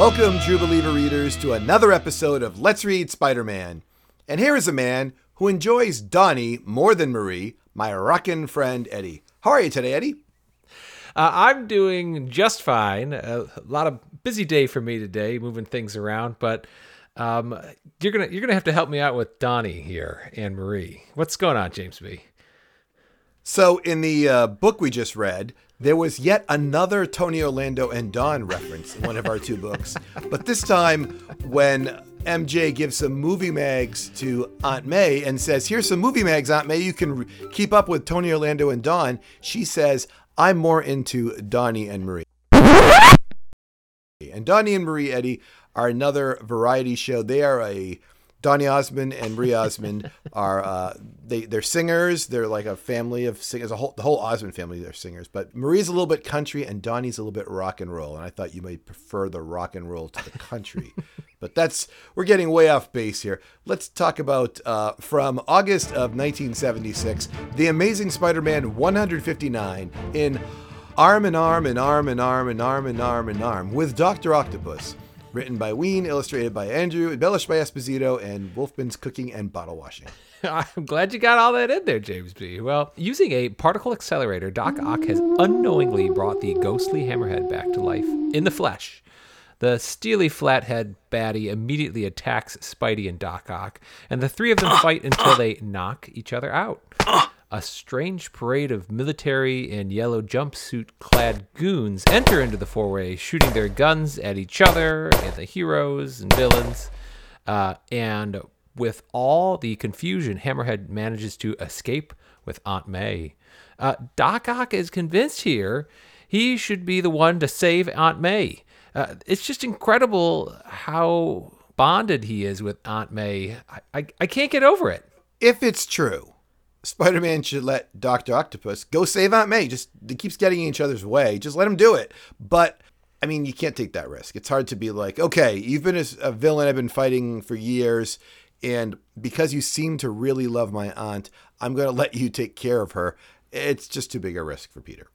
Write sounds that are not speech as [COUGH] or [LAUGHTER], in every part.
Welcome, True Believer readers, to another episode of Let's Read Spider Man. And here is a man who enjoys Donny more than Marie, my rockin' friend Eddie. How are you today, Eddie? Uh, I'm doing just fine. A, lot of busy day for me today, moving things around. But um, you're gonna you're gonna have to help me out with Donny here and Marie. What's going on, James B? So, in the uh, book we just read, there was yet another Tony Orlando and Dawn reference in one of our two books. But this time, when MJ gives some movie mags to Aunt May and says, Here's some movie mags, Aunt May, you can re- keep up with Tony Orlando and Dawn, she says, I'm more into Donny and Marie. And Donny and Marie Eddie are another variety show. They are a Donny Osmond and Marie Osmond are uh, they they're singers. They're like a family of singers. A whole the whole Osmond family they're singers. But Marie's a little bit country and Donny's a little bit rock and roll. And I thought you might prefer the rock and roll to the country. [LAUGHS] but that's we're getting way off base here. Let's talk about uh, from August of 1976, The Amazing Spider-Man 159 in arm in arm and arm in arm and arm in arm and arm with Doctor Octopus. Written by Wein, illustrated by Andru, embellished by Esposito, and Wolfman's cooking and bottle washing. [LAUGHS] I'm glad you got all that in there, James B. Well, using a particle accelerator, Doc Ock has unknowingly brought the ghostly Hammerhead back to life in the flesh. The steely flathead baddie immediately attacks Spidey and Doc Ock, and the three of them [COUGHS] fight until they knock each other out. A strange parade of military and yellow jumpsuit clad goons enter into the four way, shooting their guns at each other at the heroes and villains. Uh, and with all the confusion, Hammerhead manages to escape with Aunt May. Uh, Doc Ock is convinced here he should be the one to save Aunt May. Uh, it's just incredible how bonded he is with Aunt May. I, I, I can't get over it. If it's true, Spider Man should let Dr. Octopus go save Aunt May. Just he keeps getting in each other's way. Just let him do it. But I mean, you can't take that risk. It's hard to be like, okay, you've been a villain I've been fighting for years, and because you seem to really love my aunt, I'm going to let you take care of her. It's just too big a risk for Peter.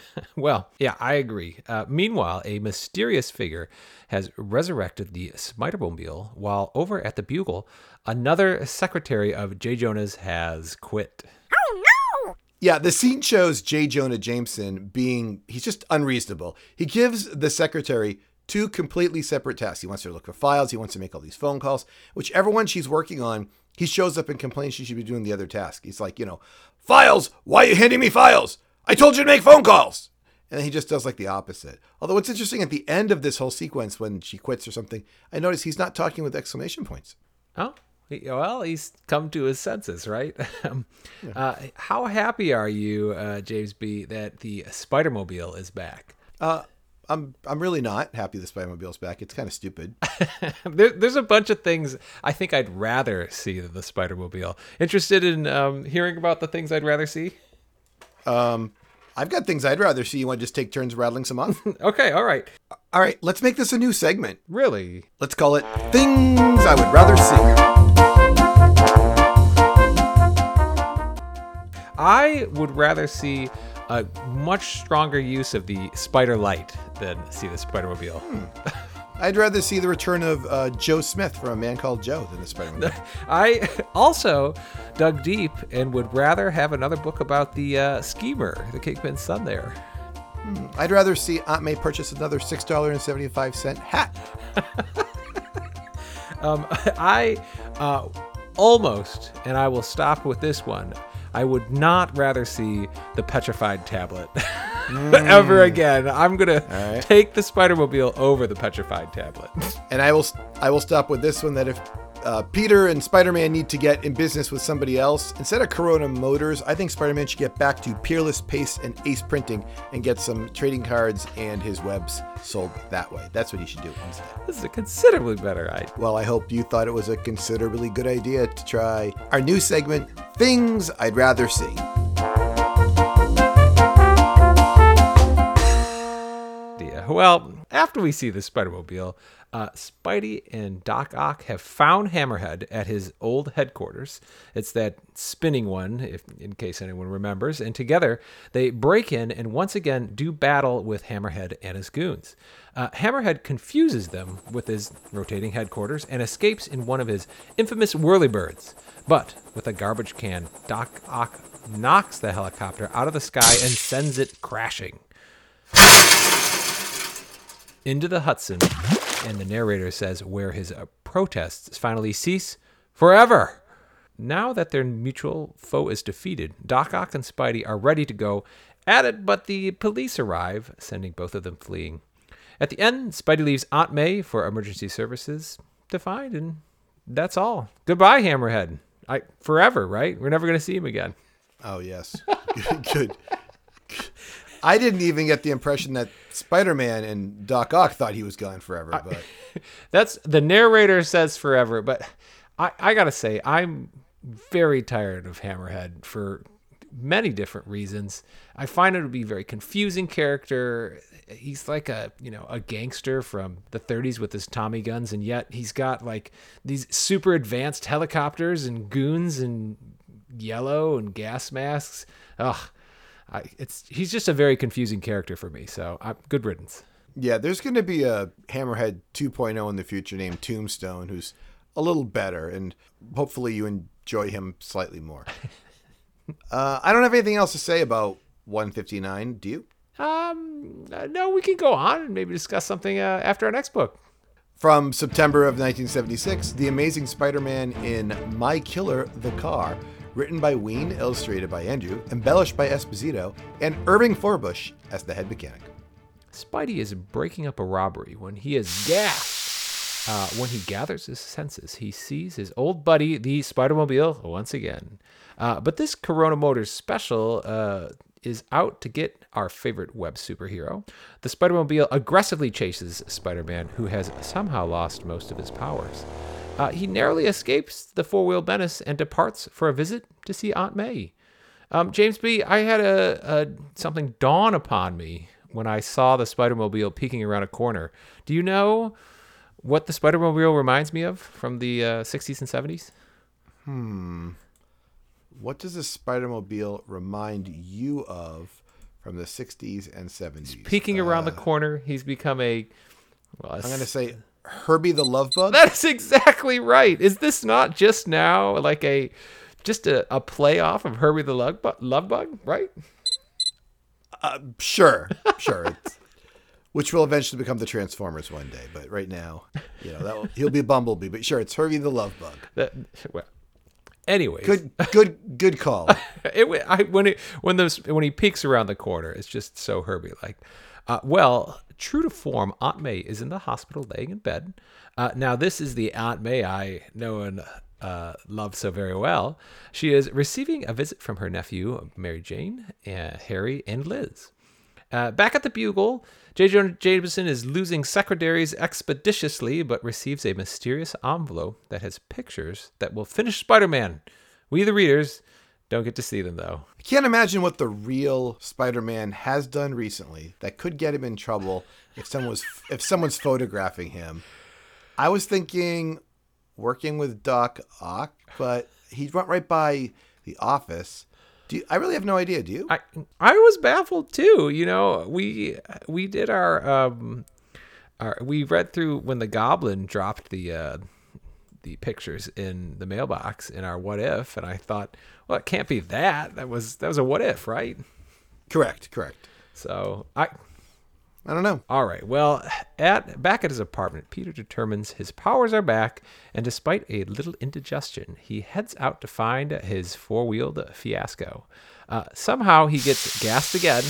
[LAUGHS] well, yeah, I agree. Uh, meanwhile, a mysterious figure has resurrected the Spider-Mobile, while over at the Bugle, another secretary of J. Jonah's has quit. Oh no! Yeah, the scene shows J. Jonah Jameson being he's just unreasonable. He gives the secretary two completely separate tasks. He wants her to look for files, he wants to make all these phone calls. Whichever one she's working on, he shows up and complains she should be doing the other task. He's like, you know, files, why are you handing me files? I told you to make phone calls. And then he just does like the opposite. Although what's interesting at the end of this whole sequence when she quits or something, I notice he's not talking with exclamation points. Oh, well, he's come to his senses, right? [LAUGHS] Um, yeah. uh, how happy are you, uh, James B, that the Spider-Mobile is back? Uh, I'm I'm really not happy the Spider-Mobile's back. It's kind of stupid. [LAUGHS] there, there's a bunch of things I think I'd rather see than the Spider-Mobile. Interested in um, hearing about the things I'd rather see? Um, I've got things I'd rather see. You want to just take turns rattling some off? [LAUGHS] okay, all right. All right, let's make this a new segment. Really? Let's call it Things I Would Rather See. I would rather see a much stronger use of the spider light than see the Spider-Mobile. Hmm. [LAUGHS] I'd rather see the return of uh, Joe Smith from A Man Called Joe than the Spider-Man. [LAUGHS] I also dug deep and would rather have another book about the uh, schemer, the Kingpin's son there. Hmm. I'd rather see Aunt May purchase another $6.75 hat. [LAUGHS] um, [LAUGHS] I uh, almost, and I will stop with this one, I would not rather see the petrified tablet [LAUGHS] mm. ever again. I'm gonna right. take the Spider-Mobile over the petrified tablet. and I will I will stop with this one that if uh, Peter and Spider Man need to get in business with somebody else. Instead of Corona Motors, I think Spider Man should get back to Peerless Pace and Ace Printing and get some trading cards and his webs sold that way. That's what he should do instead. This is a considerably better idea. Well, I hope you thought it was a considerably good idea to try our new segment, Things I'd Rather See. Well, after we see the Spider-Mobile, Uh, Spidey and Doc Ock have found Hammerhead at his old headquarters. It's that spinning one, if in case anyone remembers. And together they break in and once again do battle with Hammerhead and his goons. Uh, Hammerhead confuses them with his rotating headquarters and escapes in one of his infamous whirlybirds. But with a garbage can, Doc Ock knocks the helicopter out of the sky and sends it crashing into the Hudson, and the narrator says where his uh, protests finally cease forever. Now that their mutual foe is defeated, Doc Ock and Spidey are ready to go at it, but the police arrive, sending both of them fleeing. At the end, Spidey leaves Aunt May for emergency services to find, and that's all. Goodbye, Hammerhead. I forever, right? We're never going to see him again. Oh yes, [LAUGHS] good. I didn't even get the impression that Spider-Man and Doc Ock thought he was gone forever. But [LAUGHS] That's the narrator says forever, but I, I gotta say, I'm very tired of Hammerhead for many different reasons. I find him to be a very confusing character. He's like a you know a gangster from the 30s with his Tommy guns, and yet he's got like these super advanced helicopters and goons and yellow and gas masks. Ugh, I, it's he's just a very confusing character for me. So I'm good riddance. yeah, there's going to be a Hammerhead 2.0 in the future named Tombstone, who's a little better, and hopefully you enjoy him slightly more. [LAUGHS] uh, I don't have anything else to say about 159. Do you? Um, uh, no, we can go on and maybe discuss something uh, after our next book. From September of 1976, The Amazing Spider-Man in My Killer, the Car, written by Wein, illustrated by Andru, embellished by Esposito, and Irving Forbush as the head mechanic. Spidey is breaking up a robbery when he is gassed. Uh, when he gathers his senses, he sees his old buddy, the Spider-Mobile, once again. Uh, but this Corona Motors special uh, is out to get our favorite web superhero. The Spider-Mobile aggressively chases Spider-Man, who has somehow lost most of his powers. Uh, he narrowly escapes the four-wheel menace and departs for a visit to see Aunt May. Um, James B., I had a, a something dawn upon me when I saw the Spider-Mobile peeking around a corner. Do you know what the Spider-Mobile reminds me of from the uh, 60s and 70s? What does the Spider-Mobile remind you of from the 60s and 70s? Peeking around the uh, corner, he's become a. Well, I'm going to say Herbie the Love Bug. [LAUGHS] That is exactly right. Is this not just now like a just a, a play off of Herbie the Love, Bu- Love Bug, right? Uh, sure, sure. It's, which will eventually become the Transformers one day, but right now, you know, that will, he'll be Bumblebee. But sure, it's Herbie the Love Bug. That, well, anyways, Good, good, good call. [LAUGHS] it, I, when it when those when he peeks around the corner, it's just so Herbie like. Uh, well, true to form, Aunt May is in the hospital, laying in bed. Uh, now, this is the Aunt May I know and uh, love so very well. She is receiving a visit from her nephew, Mary Jane, uh, Harry, and Liz. Uh, back at the Bugle, J. Jonah Jameson is losing secretaries expeditiously, but receives a mysterious envelope that has pictures that will finish Spider Man. We, the readers, don't get to see them, though. I can't imagine what the real Spider-Man has done recently that could get him in trouble if someone was if someone's photographing him. I was thinking working with Doc Ock, but he went right by the office. Do you, I really have no idea? Do you? I I was baffled too. You know, we we did our um our we read through when the Goblin dropped the uh the pictures in the mailbox in our what if, and I thought, well, it can't be that. That was that was a what if, right? correct, correct. So I I don't know. All right. Well, at back at his apartment, Peter determines his powers are back, and despite a little indigestion, he heads out to find his four-wheeled fiasco. Uh, somehow, he gets gassed again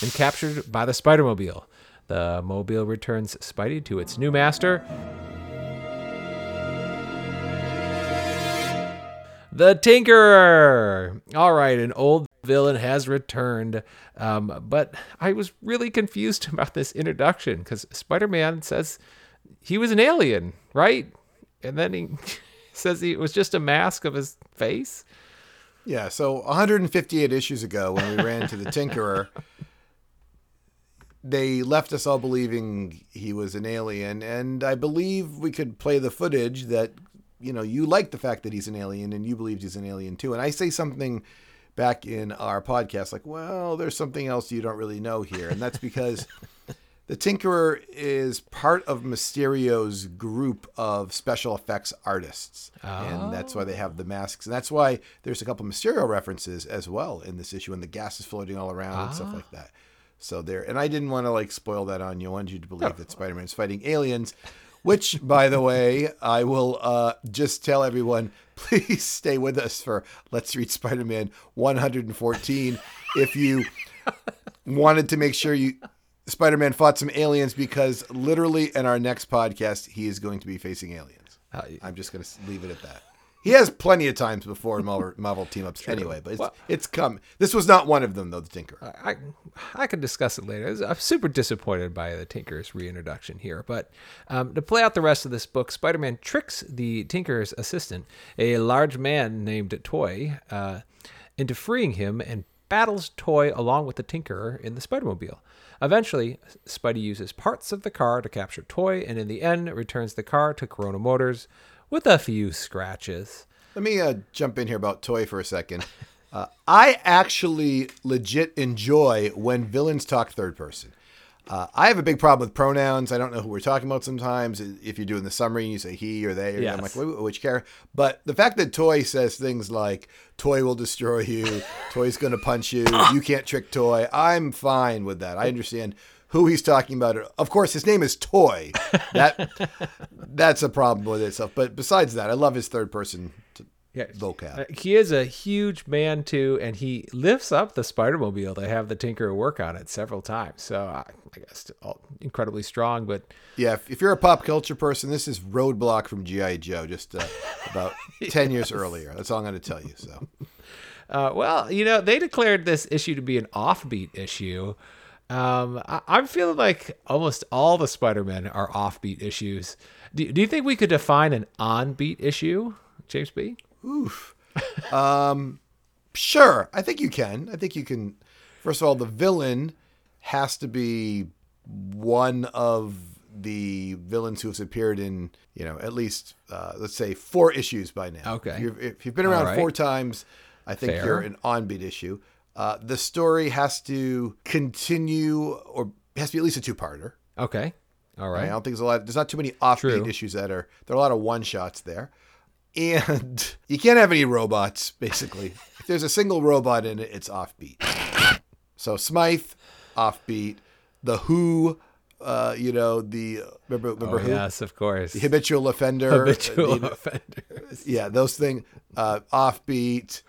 and captured by the Spider-Mobile. The mobile returns Spidey to its new master, The Tinkerer! All right, an old villain has returned. Um, but I was really confused [LAUGHS] about this introduction because Spider Man says he was an alien, right? And then he [LAUGHS] says he it was just a mask of his face. Yeah, so 158 issues ago, when we ran to the [LAUGHS] Tinkerer, they left us all believing he was an alien, and I believe we could play the footage that you know you like the fact that he's an alien, and you believed he's an alien too. And I say something back in our podcast like, well, there's something else you don't really know here, and that's because. [LAUGHS] The Tinkerer is part of Mysterio's group of special effects artists. And that's why they have the masks. And that's why there's a couple Mysterio references as well in this issue, and the gas is floating all around and stuff ah. like that. So there, and I didn't want to like spoil that on you. I wanted you to believe that Spider Man's fighting aliens, which, by the way, I will uh, just tell everyone [LAUGHS] please stay with us for Let's Read Spider Man 114 if you wanted to make sure you Spider Man fought some aliens because literally in our next podcast, he is going to be facing aliens. Uh, I'm just going to leave it at that. He has plenty of times before Marvel, [LAUGHS] Marvel team ups anyway, but it's, Well- it's come. This was not one of them, though, the Tinker. I I can discuss it later. I'm super disappointed by the Tinker's reintroduction here, but um, to play out the rest of this book, Spider-Man tricks the Tinker's assistant, a large man named Toy, uh, into freeing him and battles Toy along with the Tinkerer in the Spider-Mobile. Eventually, Spidey uses parts of the car to capture Toy, and in the end, returns the car to Corona Motors with a few scratches. Let me uh, jump in here about Toy for a second. Uh, I actually legit enjoy when villains talk third person. Uh, I have a big problem with pronouns. I don't know who we're talking about sometimes. If you're doing the summary and you say he or they, or I'm Yes. like, "Wh- which character? But the fact that Toy says things like, Toy will destroy you, [LAUGHS] Toy's going to punch you, you can't trick Toy, I'm fine with that. I understand who he's talking about. Of course, his name is Toy. That [LAUGHS] That's a problem with itself. But besides that, I love his third person t- vocab. Uh, He is a huge man too, and he lifts up the Spider-Mobile to have the Tinker work on it several times. So I, I guess all incredibly strong, but Yeah, if, if you're a pop culture person, this is Roadblock from G.I. Joe, just uh, about [LAUGHS] 10 years earlier. That's all I'm going to tell you. So, uh, well, you know, they declared this issue to be an offbeat issue. Um, I, I'm feeling like almost all the Spider-Men are offbeat issues. Do, do you think we could define an on-beat issue, James B? Sure, I think you can. I think you can. First of all, the villain has to be one of the villains who has appeared in, you know, at least, uh, let's say, four issues by now. Okay. If you've, if you've been around right. four times, I think Fair. you're an on-beat issue. Uh, the story has to continue, or has to be at least a two-parter. Okay, all right. I don't think there's a lot. There's not too many offbeat True. issues that are. There are a lot of one shots there, and [LAUGHS] you can't have any robots. Basically, if there's a single robot in it, it's offbeat. So Smythe, offbeat. The Who, uh, you know the remember remember Oh, Who yes, of course. The habitual offender. Habitual offenders. yeah, those things. Uh, offbeat.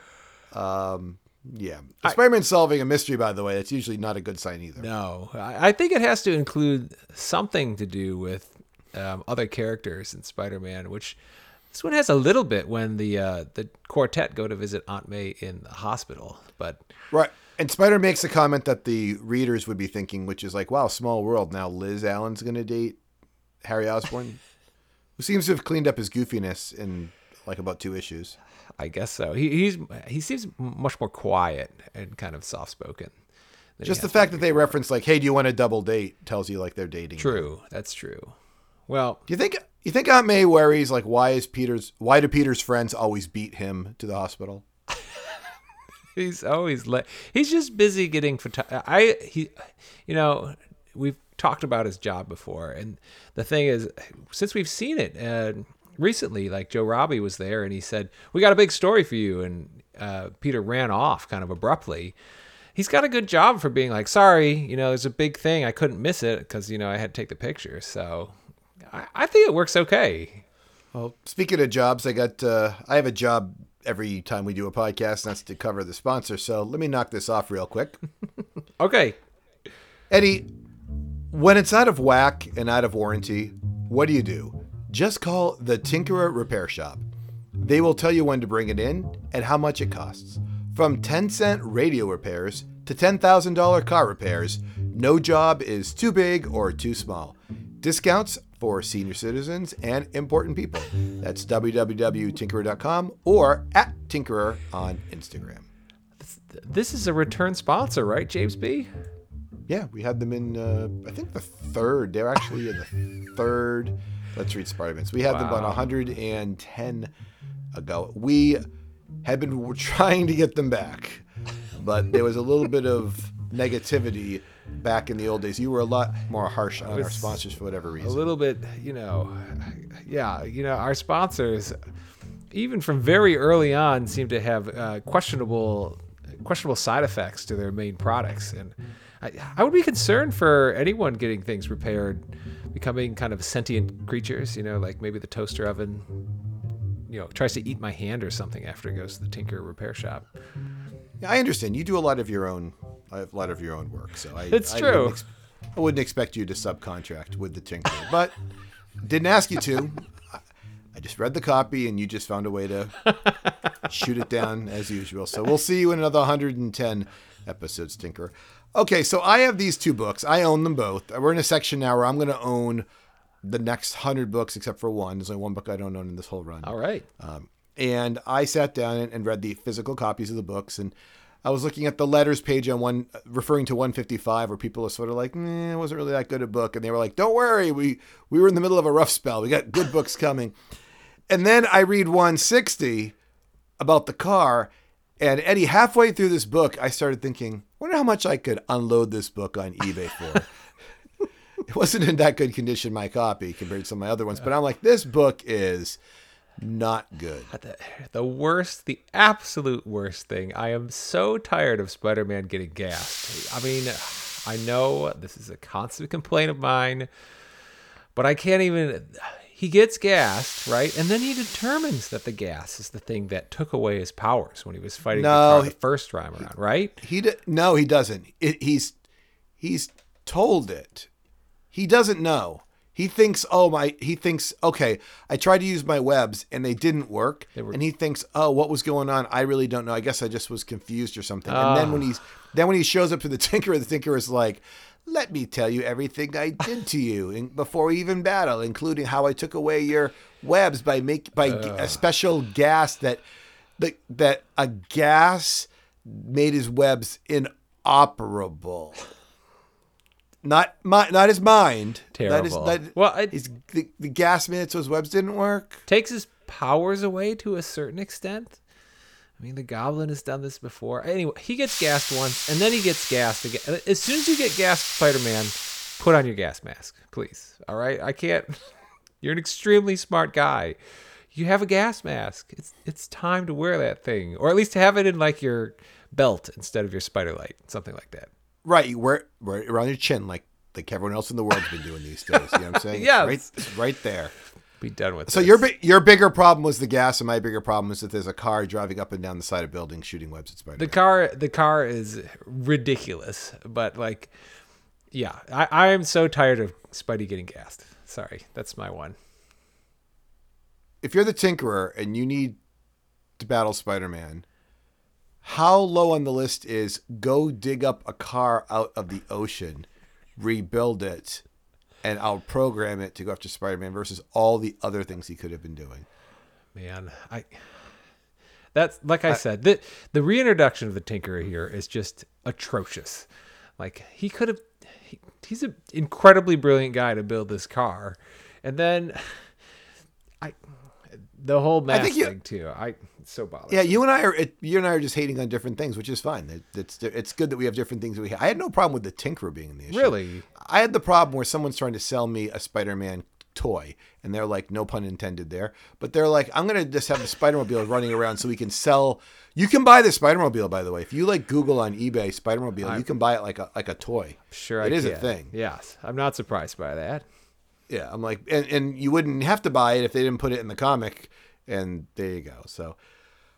Um, yeah, Spider-Man solving a mystery. By the way, that's usually not a good sign either. No, I, I think it has to include something to do with um, other characters in Spider-Man, which this one has a little bit when the uh, the quartet go to visit Aunt May in the hospital. But Right. And Spider makes a comment that the readers would be thinking, which is like, wow, small world. Now Liz Allen's going to date Harry Osborn, [LAUGHS] who seems to have cleaned up his goofiness in like about two issues. I guess so. He he's he seems much more quiet and kind of soft spoken. Just the fact that they reference like, hey, do you want a double date tells you like they're dating. True, that's true. Well, Do you think you think Aunt May worries like why is Peter's why do Peter's friends always beat him to the hospital? [LAUGHS] he's always le- he's just busy getting photo- I he you know we've talked about his job before and the thing is since we've seen it uh, recently like Joe Robbie was there and he said we got a big story for you and uh, Peter ran off kind of abruptly he's got a good job for being like sorry you know there's a big thing I couldn't miss it because you know I had to take the picture so I, I think it works okay Well, speaking of jobs, I got uh, I have a job every time we do a podcast, and that's to cover the sponsor. So let me knock this off real quick. [LAUGHS] okay Eddie, when it's out of whack and out of warranty, what do you do? Just call the Tinkerer Repair Shop. They will tell you when to bring it in and how much it costs. From 10 cent radio repairs to $10,000 car repairs, no job is too big or too small. Discounts for senior citizens and important people. That's www.tinkerer.com or at Tinkerer on Instagram. this is a return sponsor right James B Yeah, we had them in. Uh, I think the third. They're actually in the third. Let's read Spider-Man. We had them about 110 ago. We had been trying to get them back, but there was a little bit of negativity back in the old days. You were a lot more harsh on our sponsors for whatever reason. a little bit, you know, yeah, you know, our sponsors, even from very early on, seem to have uh, questionable, questionable side effects to their main products, and I, I would be concerned for anyone getting things repaired, becoming kind of sentient creatures, you know, like maybe the toaster oven, you know, tries to eat my hand or something after it goes to the Tinker repair shop. Yeah, I understand. You do a lot of your own, a lot of your own work. So I, It's I true. Wouldn't ex- I wouldn't expect you to subcontract with the tinker, but didn't ask you to. I- just read the copy, and you just found a way to shoot it down as usual. So we'll see you in another 110 episodes, Tinker. Okay, so I have these two books. I own them both. We're in a section now where I'm going to own the next 100 books except for one. There's only one book I don't own in this whole run. All right. Um, and I sat down and read the physical copies of the books, and I was looking at the letters page on one, referring to 155, where people are sort of like, "Meh, it wasn't really that good a book," and they were like, "Don't worry, we we were in the middle of a rough spell. We got good [LAUGHS] books coming." And then I read 160 about the car, and Eddie, halfway through this book, I started thinking, wonder how much I could unload this book on eBay for. [LAUGHS] it wasn't in that good condition, my copy, compared to some of my other ones, but I'm like, this book is not good. The, the worst, the absolute worst thing. I am so tired of Spider Man getting gassed. I mean, I know this is a constant complaint of mine, but I can't even. He gets gassed, right? And then he determines that the gas is the thing that took away his powers when he was fighting No, the he- the first time around, right? He d- no, he doesn't. It, he's he's told it. He doesn't know. He thinks, oh my. He thinks, okay, I tried to use my webs and they didn't work. were- and he thinks, oh, what was going on? I really don't know. I guess I just was confused or something. And then when ah. he's then when he shows up to the [LAUGHS] Tinkerer, the Tinkerer is like, let me tell you everything I did to you in, [LAUGHS] before we even battle, including how I took away your webs by make by a special gas that that that a gas made his webs inoperable. Not my, not his mind. That is, Terrible. that, Well, it- his, the, the gas made it so his webs didn't work. Takes his powers away to a certain extent. I mean, the Goblin has done this before. Anyway, he gets gassed once, and then he gets gassed again. As soon as you get gassed, Spider-Man, put on your gas mask, please. All right, I can't. [LAUGHS] You're an extremely smart guy. You have a gas mask. It's it's time to wear that thing, or at least to have it in like your belt instead of your spider light, something like that. Right, you wear, wear it around your chin like like everyone else in the world's been doing these days. You know what I'm [LAUGHS] saying? yeah, right, right there. Be done with. It. So this. your your bigger problem was the gas, and my bigger problem is that there's a car driving up and down the side of buildings shooting webs at Spider. the car the car is ridiculous but like yeah i i am so tired of spidey getting gassed sorry that's my one if you're the Tinkerer and you need to battle Spider-Man, how low on the list is go dig up a car out of the ocean, rebuild it, and I'll program it to go after Spider-Man versus all the other things he could have been doing. man i that's like i said the the reintroduction of the tinkerer here is just atrocious like he could have he, he's an incredibly brilliant guy to build this car and then i the whole mask think you- thing too i it's so bothersome Yeah, you and I are it, you and I are just hating on different things, which is fine. It, it's it's good that we have different things that we. I had no problem with the Tinkerer being in the issue. Really? I had the problem where someone's trying to sell me a Spider-Man toy, and they're like, no pun intended there, but they're like, I'm gonna just have the Spider-Mobile [LAUGHS] running around so we can sell. You can buy the Spider-Mobile, by the way. If you like Google on eBay Spider-Mobile, you can buy it like a like a toy. sure it I is a thing. yes i'm not surprised by that Yeah, I'm like, and, and you wouldn't have to buy it if they didn't put it in the comic. And there you go. So,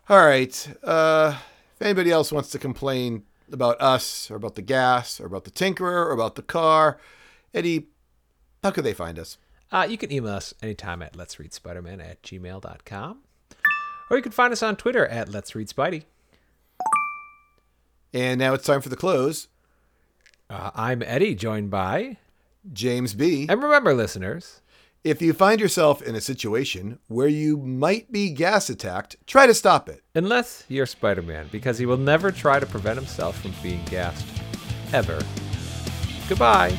all right. Uh, if anybody else wants to complain about us or about the gas or about the Tinkerer or about the car, Eddie, how could they find us? Uh, you can email us anytime at let's read spider-man at gmail.com. Or you can find us on Twitter at let's read spidey. And now it's time for the close. Uh, I'm Eddie, joined by. James B. And remember, listeners, If you find yourself in a situation where you might be gas attacked, try to stop it. unless you're Spider Man, because he will never try to prevent himself from being gassed. Ever. Goodbye.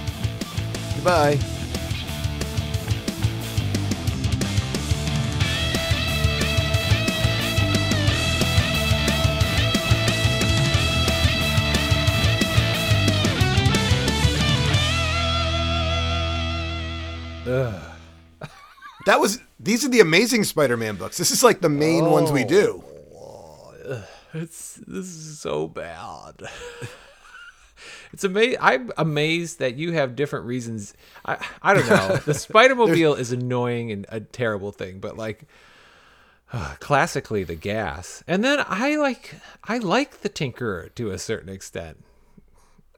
Goodbye. That was these are the amazing Spider-Man books. This is like the main ones we do. Oh, it's this is so bad. [LAUGHS] It's amazing. I'm amazed that you have different reasons. I I don't know. [LAUGHS] The Spider Mobile is annoying and a terrible thing, but like uh, classically the gas, and then I like I like the Tinkerer to a certain extent.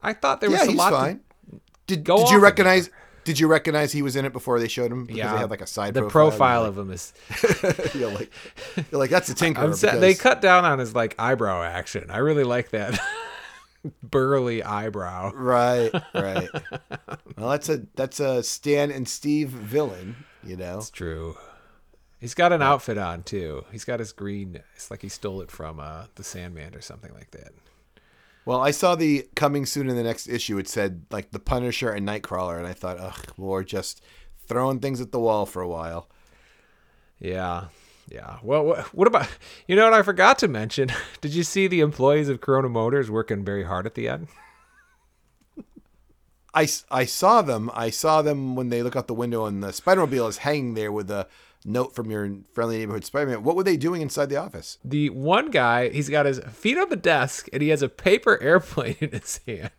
I thought there was Yeah, a lot. to- Did Go did you recognize did you recognize he was in it before they showed him? Because yeah, they had like a side the profile. profile of him is. [LAUGHS] you're like, you're like that's a tinker. I'm sa- they cut down on his like eyebrow action. I really like that [LAUGHS] burly eyebrow. Right, [LAUGHS] right. well, that's a that's a Stan and Steve villain. You know. It's true. He's got an outfit on too. He's got his green. It's like he stole it from uh, the Sandman or something like that. Well, I saw the coming soon in the next issue. It said like the Punisher and Nightcrawler, and I thought, ugh, we're just throwing things at the wall for a while. Yeah, yeah. Well, what, what about you know what I forgot to mention? [LAUGHS] Did you see the employees of Corona Motors working very hard at the end? I, I saw them. I saw them when they look out the window and the Spider-Mobile is hanging there with a note from your friendly neighborhood Spider-Man. What were they doing inside the office? The one guy, he's got his feet on the desk and he has a paper [LAUGHS] airplane in his hand,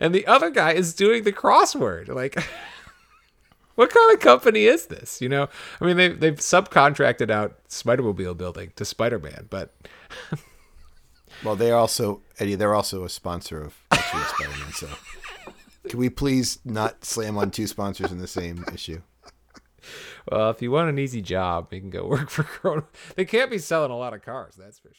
and the other guy is doing the crossword. Like. [LAUGHS] What kind of company is this? You know, I mean, they they've subcontracted out Spider-Mobile building to Spider-Man, but [LAUGHS] Well, they are also Eddie. They're also a sponsor of Spider-Man. So, can we please not slam on two sponsors in the same issue? Well, if you want an easy job, you can go work [LAUGHS] for Corona. They can't be selling a lot of cars, that's for sure.